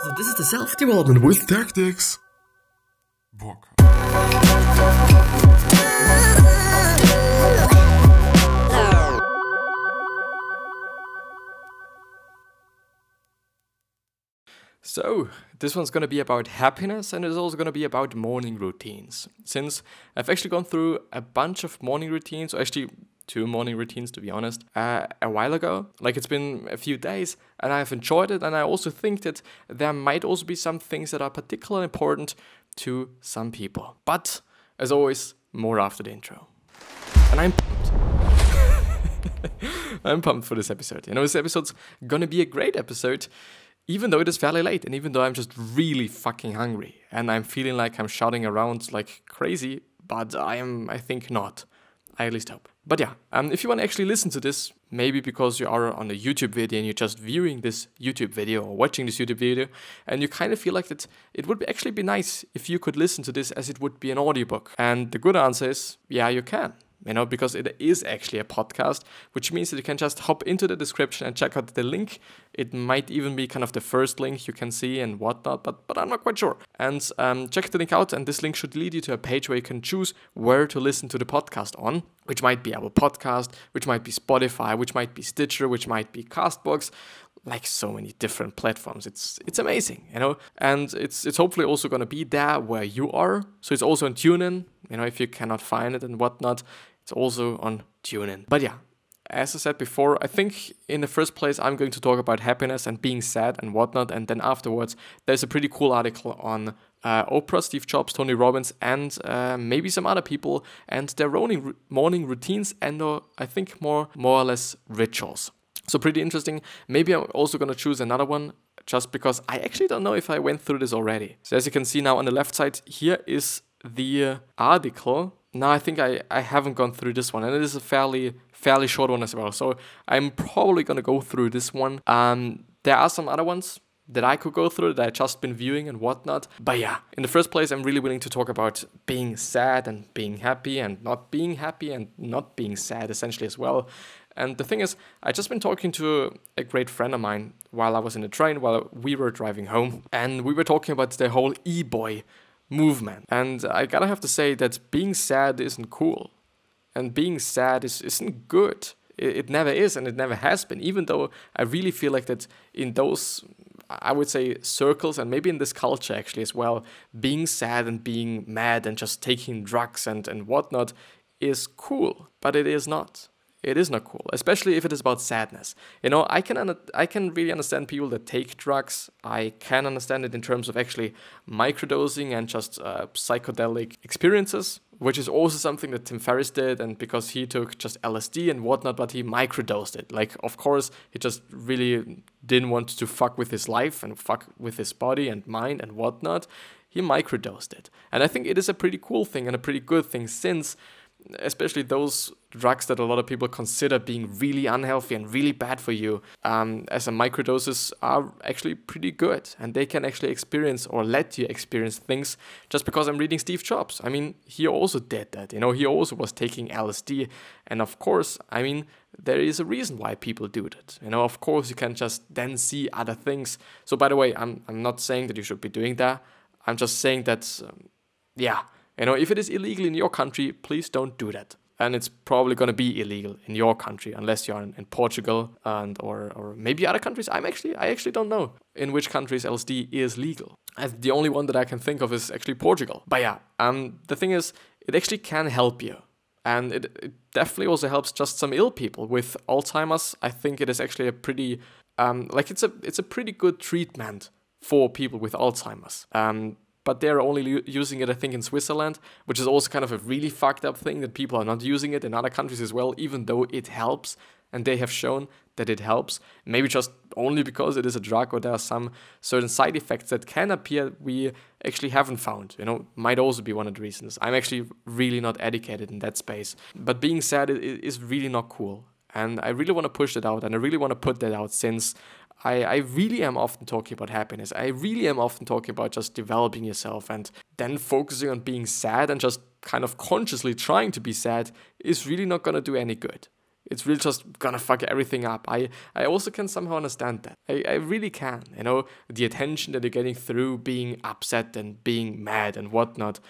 So this is the self-development with tactics. Bock. So, this one's going to be about happiness and it's also going to be about morning routines. Since I've actually gone through a bunch of morning routines, or actually two morning routines to be honest, uh, a while ago. Like it's been a few days and I've enjoyed it. And I also think that there might also be some things that are particularly important to some people. But as always, more after the intro. And I'm pumped. I'm pumped for this episode. You know, this episode's gonna be a great episode even though it is fairly late and even though I'm just really fucking hungry and I'm feeling like I'm shouting around like crazy, but I am, I think not. I at least hope. But yeah, um, if you want to actually listen to this, maybe because you are on a YouTube video and you're just viewing this YouTube video or watching this YouTube video, and you kind of feel like that it would actually be nice if you could listen to this as it would be an audiobook. And the good answer is, yeah, you can you know, because it is actually a podcast, which means that you can just hop into the description and check out the link. It might even be kind of the first link you can see and whatnot, but but I'm not quite sure. And um, check the link out, and this link should lead you to a page where you can choose where to listen to the podcast on, which might be Apple Podcast, which might be Spotify, which might be Stitcher, which might be Castbox, like so many different platforms. It's it's amazing, you know, and it's it's hopefully also gonna be there where you are. So it's also on TuneIn, you know, if you cannot find it and whatnot. It's also on TuneIn. But yeah, as I said before, I think in the first place I'm going to talk about happiness and being sad and whatnot, and then afterwards there's a pretty cool article on uh, Oprah, Steve Jobs, Tony Robbins, and uh, maybe some other people and their morning morning routines and or I think more more or less rituals. So pretty interesting. Maybe I'm also gonna choose another one just because I actually don't know if I went through this already. So as you can see now on the left side, here is the article no, I think I, I haven't gone through this one, and it is a fairly fairly short one as well. So I'm probably gonna go through this one. Um, there are some other ones that I could go through that I just been viewing and whatnot. But yeah, in the first place, I'm really willing to talk about being sad and being happy and not being happy and not being sad essentially as well. And the thing is, I just been talking to a great friend of mine while I was in the train while we were driving home, and we were talking about the whole e-boy movement. And I gotta have to say that being sad isn't cool. And being sad is, isn't good. It, it never is and it never has been. Even though I really feel like that in those, I would say, circles and maybe in this culture actually as well, being sad and being mad and just taking drugs and, and whatnot is cool. But it is not it is not cool, especially if it is about sadness. You know, I can I can really understand people that take drugs. I can understand it in terms of actually microdosing and just uh, psychedelic experiences, which is also something that Tim Ferriss did, and because he took just LSD and whatnot, but he microdosed it. Like, of course, he just really didn't want to fuck with his life and fuck with his body and mind and whatnot. He microdosed it, and I think it is a pretty cool thing and a pretty good thing since especially those drugs that a lot of people consider being really unhealthy and really bad for you um, as a microdoses are actually pretty good and they can actually experience or let you experience things just because i'm reading steve jobs. I mean he also did that you know he also was taking lsd and of course i mean there is a reason why people do that you know of course you can just then see other things. So by the way i'm, I'm not saying that you should be doing that. I'm just saying that um, yeah you know, if it is illegal in your country, please don't do that. And it's probably going to be illegal in your country unless you're in, in Portugal and or, or maybe other countries. I'm actually I actually don't know in which countries LSD is legal. And the only one that I can think of is actually Portugal. But yeah, um, the thing is, it actually can help you and it, it, definitely also helps just some ill people with Alzheimer's. I think it is actually a pretty um, like it's a it's a pretty good treatment for people with Alzheimer's. Um, but they're only using it, I think, in Switzerland, which is also kind of a really fucked up thing that people are not using it in other countries as well, even though it helps. And they have shown that it helps. Maybe just only because it is a drug or there are some certain side effects that can appear we actually haven't found. You know, might also be one of the reasons. I'm actually really not educated in that space. But being said, it is really not cool. And I really want to push that out and I really want to put that out since I, I really am often talking about happiness. I really am often talking about just developing yourself and then focusing on being sad and just kind of consciously trying to be sad is really not to do any good. It's really just gonna fuck everything up. I, I also can somehow understand that. I, I really can. You know, the attention that you're getting through being upset and being mad and whatnot.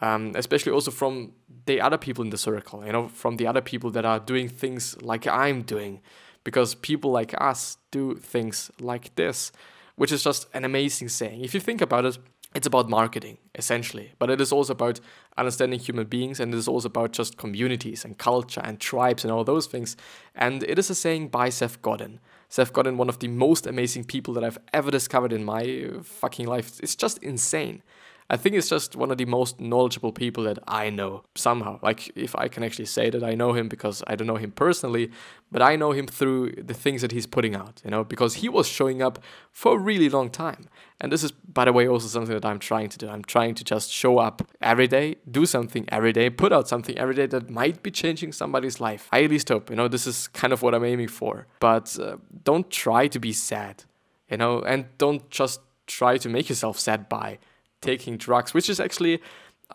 Um, especially also from the other people in the circle, you know, from the other people that are doing things like I'm doing. Because people like us do things like this, which is just an amazing saying. If you think about it, it's about marketing essentially but it is also about understanding human beings and it is also about just communities and culture and tribes and all those things. And it is a saying by seth godin. Seth godin one of the most amazing people that i've ever discovered in my fucking life. It's just insane I think he's just one of the most knowledgeable people that I know somehow. Like, if I can actually say that I know him because I don't know him personally, but I know him through the things that he's putting out, you know, because he was showing up for a really long time. And this is, by the way, also something that I'm trying to do. I'm trying to just show up every day, do something every day, put out something every day that might be changing somebody's life. I at least hope, you know, this is kind of what I'm aiming for. But uh, don't try to be sad, you know, and don't just try to make yourself sad by taking drugs, which is actually,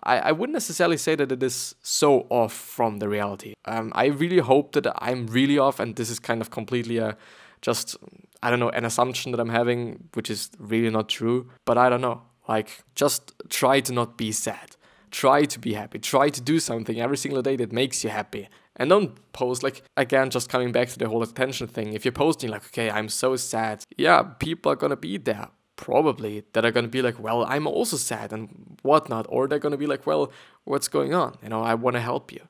I, I wouldn't necessarily say that it is so off from the reality. Um, I really hope that I'm really off, and this is kind of completely a just, I don't know, an assumption that I'm having, which is really not true, but I don't know. Like, just try to not be sad. Try to be happy. Try to do something every single day that makes you happy. And don't post, like, again, just coming back to the whole attention thing. If you're posting, like, okay, I'm so sad, yeah, people are gonna be there probably that are going to be like, well, I'm also sad and whatnot. Or they're going to be like, well, what's going on? You know, I want to help you.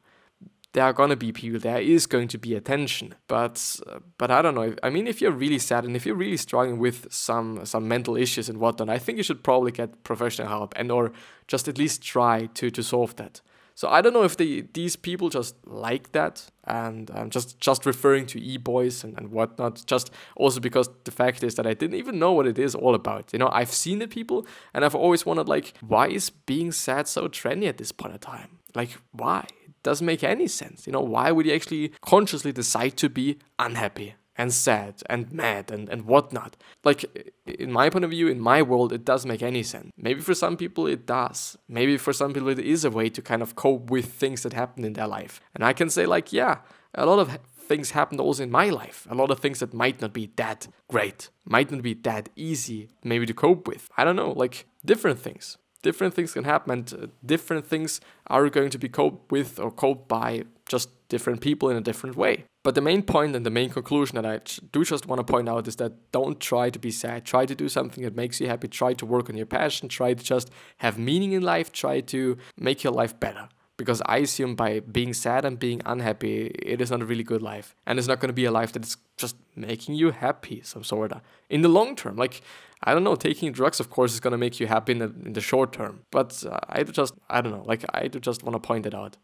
There are going to be people, there is going to be attention. But, uh, but I don't know. I mean, if you're really sad and if you're really struggling with some, some mental issues and whatnot, I think you should probably get professional help and or just at least try to, to solve that. So I don't know if they, these people just like that and I'm just just referring to e-boys and, and whatnot, just also because the fact is that I didn't even know what it is all about. You know, I've seen the people and I've always wondered like, why is being sad so trendy at this point in time? Like, why? It doesn't make any sense. You know, why would you actually consciously decide to be unhappy? And sad and mad and, and whatnot. Like, in my point of view, in my world, it does make any sense. Maybe for some people it does. Maybe for some people it is a way to kind of cope with things that happen in their life. And I can say, like, yeah, a lot of things happened also in my life. A lot of things that might not be that great, might not be that easy maybe to cope with. I don't know, like different things. Different things can happen, and uh, different things are going to be coped with or coped by just different people in a different way. But the main point and the main conclusion that I do just want to point out is that don't try to be sad. Try to do something that makes you happy. Try to work on your passion. Try to just have meaning in life. Try to make your life better. Because I assume by being sad and being unhappy, it is not a really good life. And it's not going to be a life that is just making you happy, some sort of. In the long term, like, I don't know, taking drugs, of course, is going to make you happy in the, in the short term. But uh, I just, I don't know, like, I just want to point it out.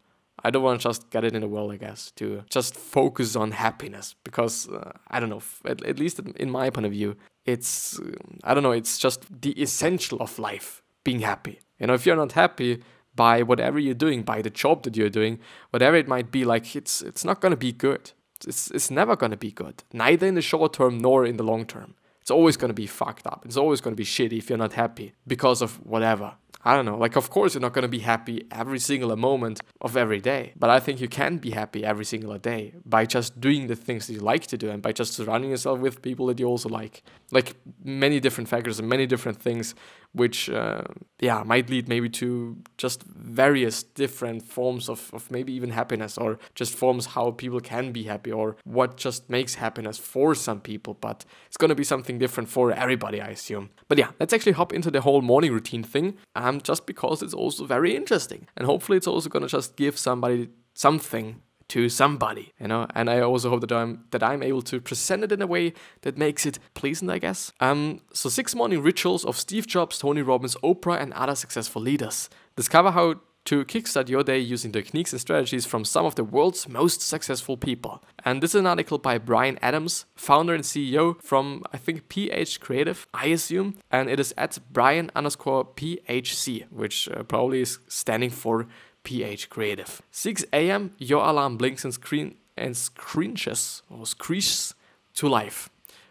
I don't want to just get it in the world, I guess, to just focus on happiness because uh, I don't know, at, at, least in my point of view, it's, I don't know, it's just the essential of life being happy. You know, if you're not happy by whatever you're doing, by the job that you're doing, whatever it might be, like it's it's not gonna be good. It's it's never gonna be good, neither in the short term nor in the long term. It's always gonna be fucked up. It's always gonna be shitty if you're not happy because of whatever. I don't know. Like, of course, you're not going to be happy every single moment of every day, but I think you can be happy every single day by just doing the things that you like to do and by just surrounding yourself with people that you also like. Like, many different factors and many different things which uh, yeah might lead maybe to just various different forms of, of maybe even happiness or just forms how people can be happy or what just makes happiness for some people but it's going to be something different for everybody i assume. But yeah let's actually hop into the whole morning routine thing um, just because it's also very interesting. And hopefully it's also going to just give somebody something to somebody, you know. And I also hope that I'm that I'm able to present it in a way that makes it pleasant, I guess. Um, so six morning rituals of Steve Jobs, Tony Robbins, Oprah, and other successful leaders. Discover how to kickstart your day using techniques and strategies from some of the world's most successful people. And this is an article by Bryan Adams, founder and CEO from, I think, PH Creative, I assume. And it is at Bryan underscore PHC, which uh, probably is standing for PH Creative. 6 a.m. Your alarm blinks and screen and screeches or screeches to life.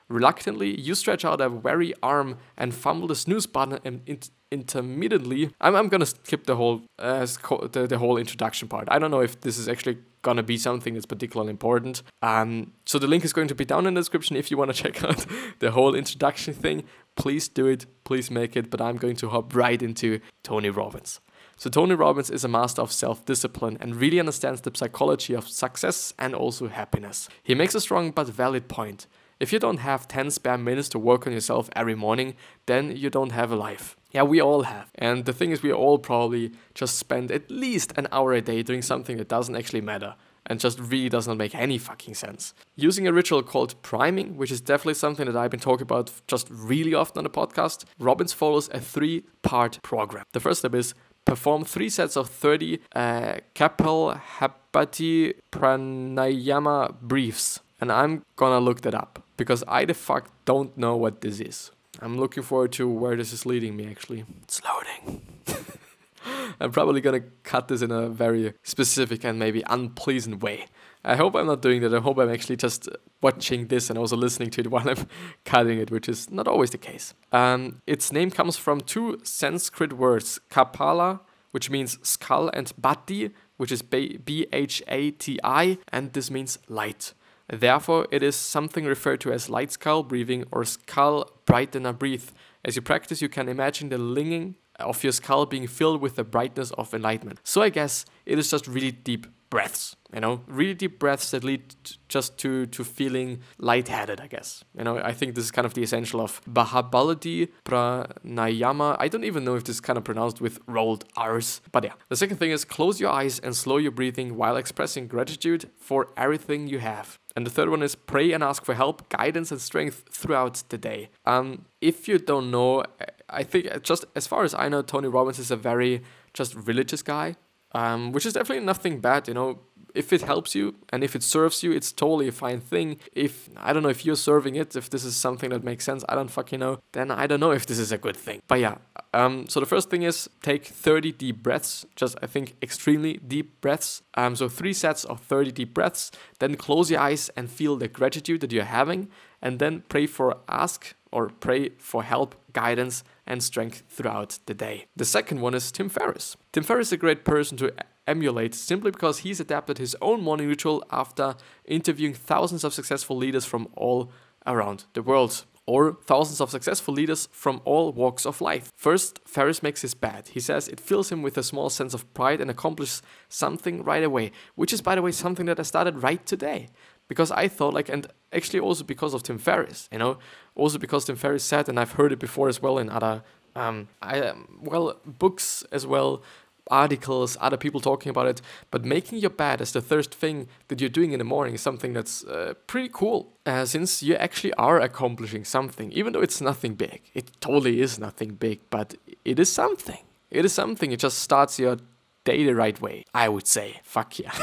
Reluctantly, you stretch out a weary arm and fumble the snooze button in- intermittently. I'm, I'm gonna skip the whole uh, the, the whole introduction part. I don't know if this is actually gonna be something that's particularly important. Um, so the link is going to be down in the description if you want to check out the whole introduction thing. Please do it, please make it. But I'm going to hop right into Tony Robbins. So Tony Robbins is a master of self-discipline and really understands the psychology of success and also happiness. He makes a strong but valid point. If you don't have 10 spare minutes to work on yourself every morning, then you don't have a life. Yeah, we all have. And the thing is, we all probably just spend at least an hour a day doing something that doesn't actually matter and just really does not make any fucking sense. Using a ritual called priming, which is definitely something that I've been talking about just really often on the podcast, Robbins follows a three part program. The first step is perform three sets of 30 uh, Kapalabhati Pranayama briefs. And I'm gonna look that up because I the fuck don't know what this is. I'm looking forward to where this is leading me actually. It's loading. I'm probably gonna cut this in a very specific and maybe unpleasant way. I hope I'm not doing that. I hope I'm actually just watching this and also listening to it while I'm cutting it, which is not always the case. Um, its name comes from two Sanskrit words, Kapala, which means skull, and Bhati, which is B H A T I, and this means light. Therefore, it is something referred to as light skull breathing or skull brightener breathe. As you practice, you can imagine the linging of your skull being filled with the brightness of enlightenment. So I guess it is just really deep breaths, you know, really deep breaths that lead t- just to to feeling lightheaded, I guess. You know, I think this is kind of the essential of Mahabhalati Pranayama. I don't even know if this is kind of pronounced with rolled R's, but yeah. The second thing is close your eyes and slow your breathing while expressing gratitude for everything you have. And the third one is pray and ask for help, guidance, and strength throughout the day. Um, if you don't know, I think just as far as I know, Tony Robbins is a very just religious guy um, which is definitely nothing bad, you know. If it helps you and if it serves you, it's totally a fine thing. If I don't know if you're serving it, if this is something that makes sense, I don't fucking know. Then I don't know if this is a good thing. But yeah, um, so the first thing is take 30 deep breaths, just I think extremely deep breaths. Um, so three sets of 30 deep breaths. Then close your eyes and feel the gratitude that you're having, and then pray for ask or pray for help, guidance, and strength throughout the day. The second one is Tim Ferriss. Tim Ferriss is a great person to emulate simply because he's adapted his own morning ritual after interviewing thousands of successful leaders from all around the world or thousands of successful leaders from all walks of life. First, Ferriss makes his bed. He says it fills him with a small sense of pride and accomplishes something right away, which is, by the way, something that I started right today because I thought like, and actually also because of Tim Ferriss, you know, also because Tim Ferriss said, and I've heard it before as well in other, um, I well books as well, articles, other people talking about it. But making your bed as the first thing that you're doing in the morning is something that's uh, pretty cool, uh, since you actually are accomplishing something, even though it's nothing big. It totally is nothing big, but it is something. It is something. It just starts your day the right way, I would say. Fuck yeah.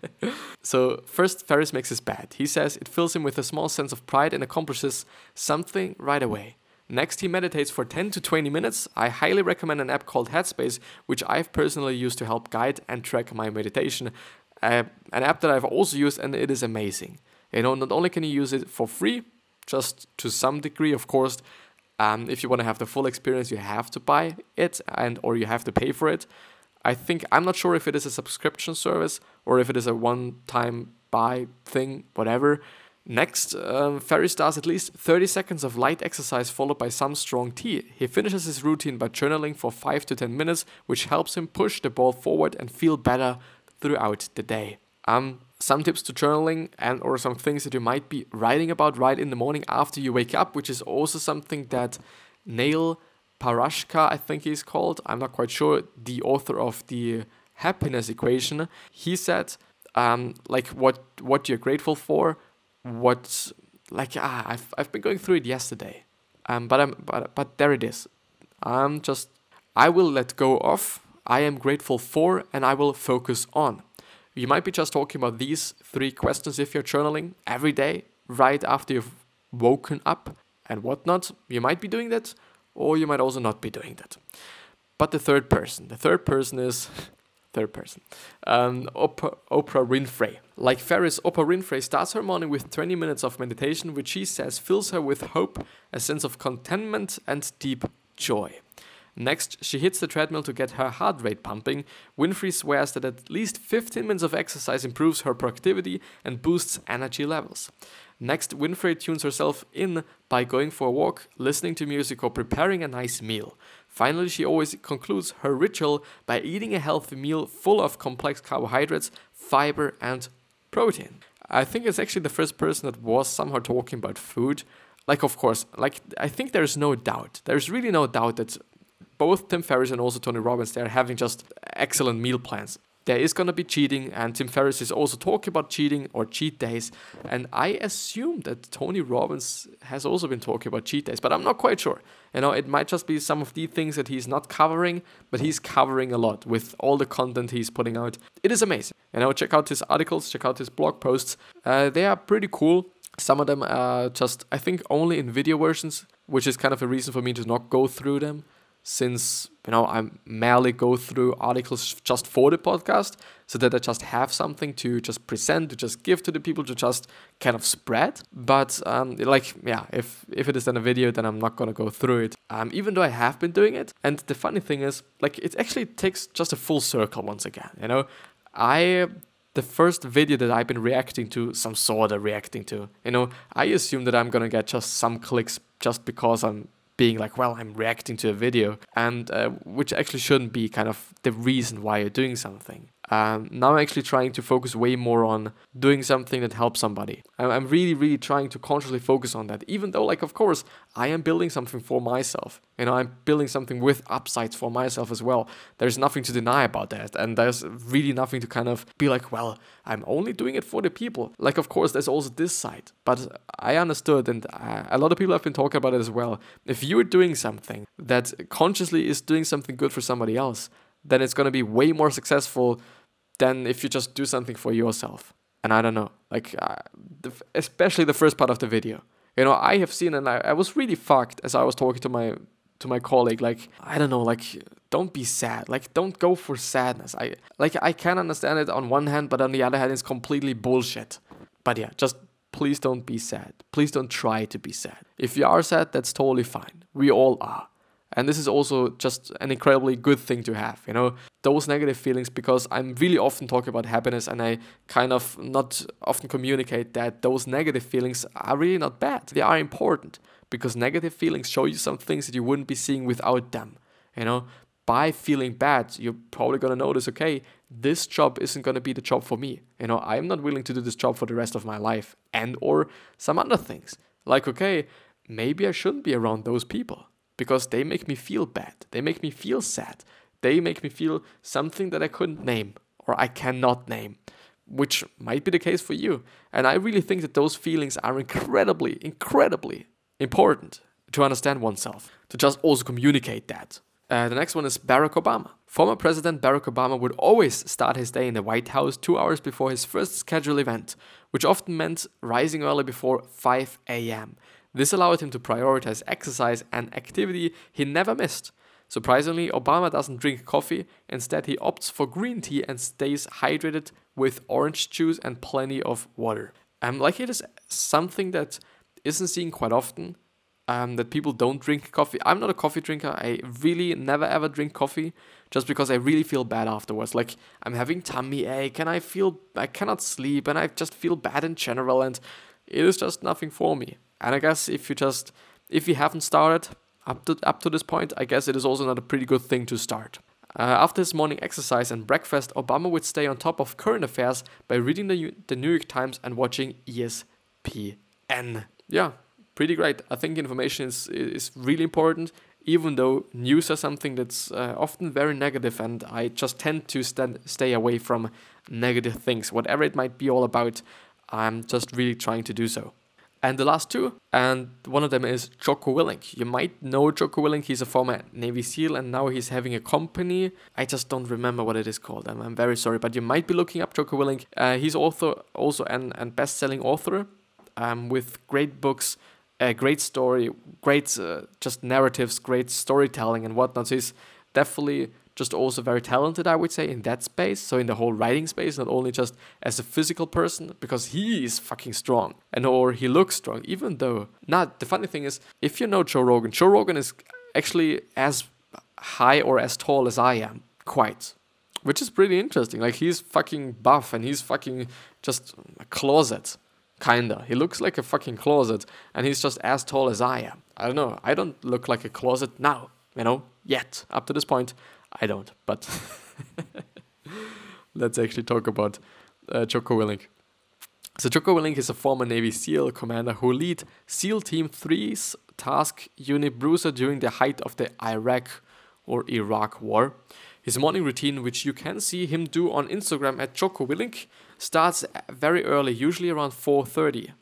so, first, Ferriss makes his bed. He says it fills him with a small sense of pride and accomplishes something right away. Next, he meditates for 10 to 20 minutes. I highly recommend an app called Headspace, which I've personally used to help guide and track my meditation. Uh, an app that I've also used, and it is amazing. You know, not only can you use it for free, just to some degree, of course. Um, if you want to have the full experience, you have to buy it, and or you have to pay for it. I think I'm not sure if it is a subscription service or if it is a one-time buy thing, whatever. Next, um, Ferriss does at least 30 seconds of light exercise followed by some strong tea. He finishes his routine by journaling for 5 to 10 minutes, which helps him push the ball forward and feel better throughout the day. Um, some tips to journaling and or some things that you might be writing about right in the morning after you wake up, which is also something that Neil Pasricha, I think he's called. I'm not quite sure. The author of the happiness equation. He said, um, like what what you're grateful for, what like ah, I've I've been going through it yesterday, um, but I'm but but there it is. I'm just I will let go of. I am grateful for, and I will focus on. You might be just talking about these three questions if you're journaling every day, right after you've woken up and whatnot. You might be doing that or you might also not be doing that. But the third person, the third person is third person, um, Oprah, Oprah Winfrey. Like Ferriss, Oprah Winfrey starts her morning with 20 minutes of meditation, which she says fills her with hope, a sense of contentment, and deep joy. Next, she hits the treadmill to get her heart rate pumping. Winfrey swears that at least 15 minutes of exercise improves her productivity and boosts energy levels. Next, Winfrey tunes herself in by going for a walk, listening to music, or preparing a nice meal. Finally, she always concludes her ritual by eating a healthy meal full of complex carbohydrates, fiber, and protein. I think it's actually the first person that was somehow talking about food. Like, of course, like I think there's no doubt. There's really no doubt that both Tim Ferriss and also Tony Robbins they're having just excellent meal plans there is going to be cheating, and Tim Ferriss is also talking about cheating or cheat days. And I assume that Tony Robbins has also been talking about cheat days, but I'm not quite sure. You know, it might just be some of the things that he's not covering, but he's covering a lot with all the content he's putting out. It is amazing. You know, check out his articles, check out his blog posts. Uh, they are pretty cool. Some of them are just, I think, only in video versions, which is kind of a reason for me to not go through them since you know I merely go through articles just for the podcast, so that I just have something to just present, to just give to the people, to just kind of spread. But um, like yeah, if if it is in a video, then I'm not gonna go through it. Um, even though I have been doing it, and the funny thing is, like it actually takes just a full circle once again. You know, I the first video that I've been reacting to, some sort of reacting to, you know, I assume that I'm gonna get just some clicks just because I'm being like, well, I'm reacting to a video, and uh, which actually shouldn't be kind of the reason why you're doing something. Um, now I'm actually trying to focus way more on doing something that helps somebody. I'm really, really trying to consciously focus on that. Even though, like, of course, I am building something for myself. You know, I'm building something with upsides for myself as well. There's nothing to deny about that, and there's really nothing to kind of be like, well, I'm only doing it for the people. Like, of course, there's also this side, but I understood, and a lot of people have been talking about it as well. If you're doing something that consciously is doing something good for somebody else, then it's going to be way more successful than if you just do something for yourself. And I don't know, like, uh, the, especially the first part of the video. You know, I have seen, and I, I was really fucked as I was talking to my to my colleague. Like, I don't know, like, don't be sad. Like, don't go for sadness. I like, I can understand it on one hand, but on the other hand, it's completely bullshit. But yeah, just please don't be sad. Please don't try to be sad. If you are sad, that's totally fine. We all are. And this is also just an incredibly good thing to have, you know, those negative feelings because I'm really often talking about happiness and I kind of not often communicate that those negative feelings are really not bad. They are important because negative feelings show you some things that you wouldn't be seeing without them, you know. By feeling bad, you're probably gonna notice, okay, this job isn't gonna be the job for me. You know, I'm not willing to do this job for the rest of my life, and or some other things. Like, okay, maybe I shouldn't be around those people because they make me feel bad. They make me feel sad. They make me feel something that I couldn't name or I cannot name, which might be the case for you. And I really think that those feelings are incredibly, incredibly important to understand oneself, to just also communicate that. Uh, the next one is Barack Obama. Former President Barack Obama would always start his day in the White House two hours before his first scheduled event, which often meant rising early before 5 a.m. This allowed him to prioritize exercise and activity he never missed. Surprisingly, Obama doesn't drink coffee, instead, he opts for green tea and stays hydrated with orange juice and plenty of water. Um, like it is something that isn't seen quite often. Um, that people don't drink coffee. I'm not a coffee drinker. I really never ever drink coffee just because I really feel bad afterwards. Like I'm having tummy ache and I feel I cannot sleep and I just feel bad in general and it is just nothing for me. And I guess if you just if you haven't started up to up to this point, I guess it is also not a pretty good thing to start. Uh, after his morning exercise and breakfast, Obama would stay on top of current affairs by reading the, the New York Times and watching ESPN. Yeah, pretty great. I think information is, is really important, even though news is something that's uh, often very negative, and I just tend to stand, stay away from negative things. Whatever it might be all about, I'm just really trying to do so and the last two, and one of them is Jocko Willink. You might know Jocko Willink. He's a former Navy SEAL, and now he's having a company. I just don't remember what it is called. I'm, I'm very sorry, but you might be looking up Jocko Willink. Uh, he's also also an, an best-selling author um, with great books, a great story, great uh, just narratives, great storytelling and whatnot. So he's definitely just also very talented, I would say, in that space. So in the whole writing space, not only just as a physical person, because he is fucking strong and or he looks strong, even though not the funny thing is if you know Joe Rogan, Joe Rogan is actually as high or as tall as I am, quite. Which is pretty interesting. Like he's fucking buff and he's fucking just a closet. Kinda. He looks like a fucking closet and he's just as tall as I am. I don't know. I don't look like a closet now, you know, yet. Up to this point, I don't. But let's actually talk about uh, Jocko Willink. So Jocko Willink is a former Navy SEAL commander who led SEAL Team 3's task unit Bruiser during the height of the Iraq or Iraq War. His morning routine, which you can see him do on Instagram at Jocko Willink, starts very early, usually around 4:30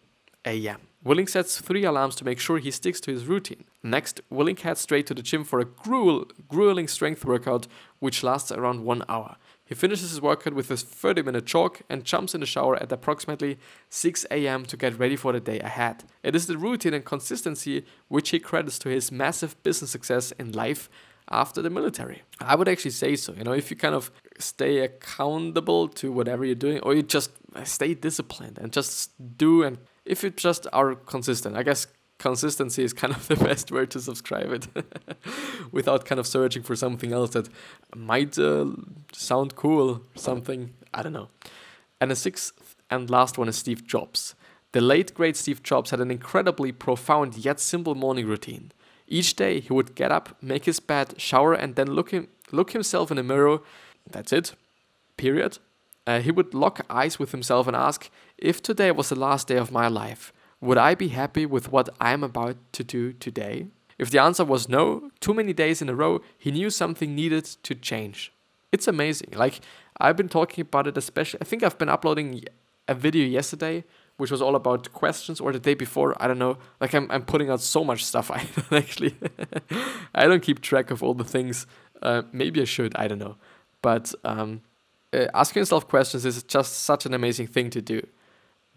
a.m. Willink sets three alarms to make sure he sticks to his routine. Next, Willink heads straight to the gym for a gruel, grueling strength workout, which lasts around one hour. He finishes his workout with a 30 minute jog and jumps in the shower at approximately 6 am to get ready for the day ahead. It is the routine and consistency which he credits to his massive business success in life after the military. I would actually say so. You know, if you kind of stay accountable to whatever you're doing, or you just stay disciplined and just do, and if you just are consistent, I guess consistency is kind of the best word to subscribe it without kind of searching for something else that might uh, sound cool, something, I don't know. And the sixth and last one is Steve Jobs. The late great Steve Jobs had an incredibly profound yet simple morning routine. Each day he would get up, make his bed, shower, and then look him look himself in the mirror. That's it. Period. Uh, he would lock eyes with himself and ask, if today was the last day of my life, would I be happy with what I am about to do today? If the answer was no, too many days in a row, he knew something needed to change. It's amazing. Like, I've been talking about it, especially. I think I've been uploading a video yesterday, which was all about questions, or the day before. I don't know. Like, I'm, I'm putting out so much stuff. I actually. I don't keep track of all the things. Uh, maybe I should. I don't know. But um, uh, asking yourself questions is just such an amazing thing to do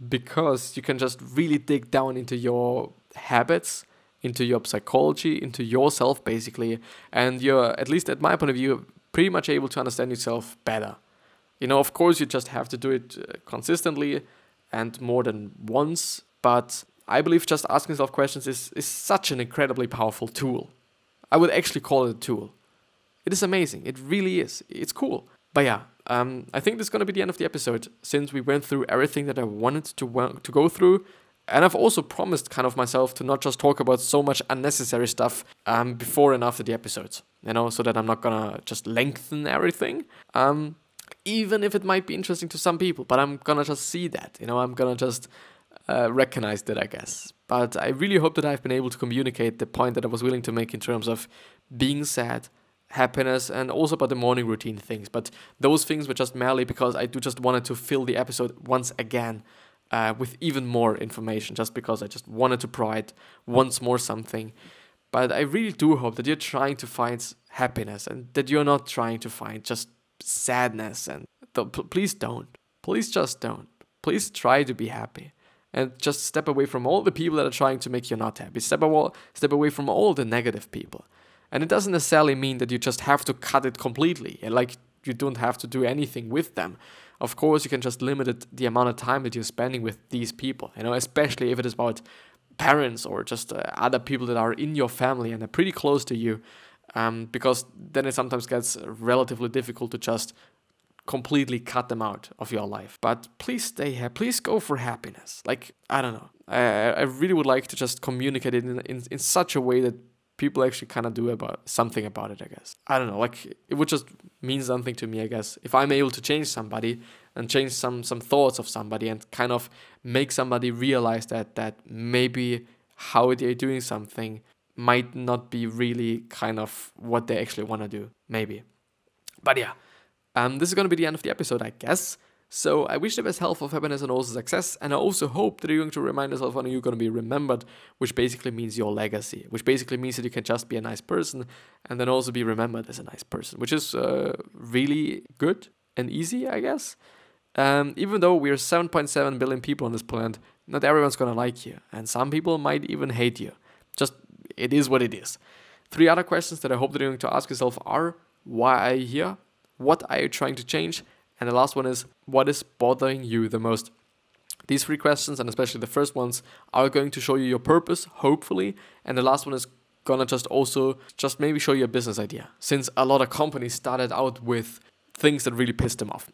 because you can just really dig down into your habits into your psychology into yourself basically and you're at least at my point of view pretty much able to understand yourself better. You know of course you just have to do it uh, consistently and more than once but i believe just asking yourself questions is, is such an incredibly powerful tool. I would actually call it a tool. It is amazing. It really is. It's cool. But yeah um, I think this is going to be the end of the episode since we went through everything that I wanted to to go through. And I've also promised kind of myself to not just talk about so much unnecessary stuff um, before and after the episodes, you know, so that I'm not gonna just lengthen everything. Um, even if it might be interesting to some people, but I'm gonna just see that, you know, I'm gonna just uh, recognize that, I guess. But I really hope that I've been able to communicate the point that I was willing to make in terms of being sad, happiness and also about the morning routine things. But those things were just merely because I do just wanted to fill the episode once again uh, with even more information, just because I just wanted to provide once more something. But I really do hope that you're trying to find happiness and that you're not trying to find just sadness. And th- please don't. Please just don't. Please try to be happy and just step away from all the people that are trying to make you not happy. Step away, step away from all the negative people. And it doesn't necessarily mean that you just have to cut it completely. Like you don't have to do anything with them. Of course, you can just limit it, the amount of time that you're spending with these people. You know, especially if it is about parents or just uh, other people that are in your family and are pretty close to you. Um, because then it sometimes gets relatively difficult to just completely cut them out of your life. But please stay here. Please go for happiness. Like I don't know. I I really would like to just communicate it in in, in such a way that people actually kind of do about something about it i guess. I don't know like it would just mean something to me i guess. If i'm able to change somebody and change some some thoughts of somebody and kind of make somebody realize that that maybe how they're doing something might not be really kind of what they actually want to do maybe. But yeah um this is to be the end of the episode i guess so I wish the best health of happiness and also success, and I also hope that you're going to remind yourself when you're going to be remembered, which basically means your legacy, which basically means that you can just be a nice person and then also be remembered as a nice person, which is uh, really good and easy, I guess. Um, even though we're 7.7 billion people on this planet, not everyone's gonna like you, and some people might even hate you. Just it is what it is. Three other questions that I hope that you're going to ask yourself are: Why are you here? What are you trying to change? And the last one is what is bothering you the most? These three questions, and especially the first ones, are going to show you your purpose, hopefully. And the last one is gonna just also just maybe show you a business idea since a lot of companies started out with things that really pissed them off.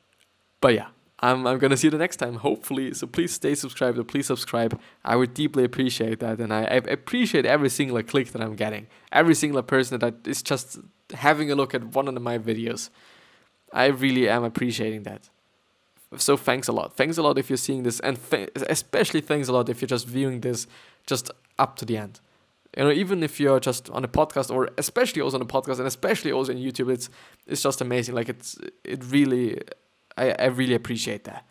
but yeah, I'm, I'm gonna see you the next time, hopefully. So please stay subscribed or please subscribe. I would deeply appreciate that, and I, I appreciate every single click that I'm getting, every single person that is just having a look at one of my videos. I really am appreciating that. So thanks a lot. Thanks a lot if you're seeing this, and th- especially thanks a lot if you're just viewing this just up to the end. You know, even if you're just on a podcast, or especially also on a podcast, and especially also in YouTube, it's it's just amazing. Like it's it really, I I really appreciate that.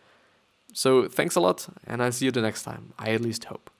So thanks a lot, and I'll see you the next time. I at least hope.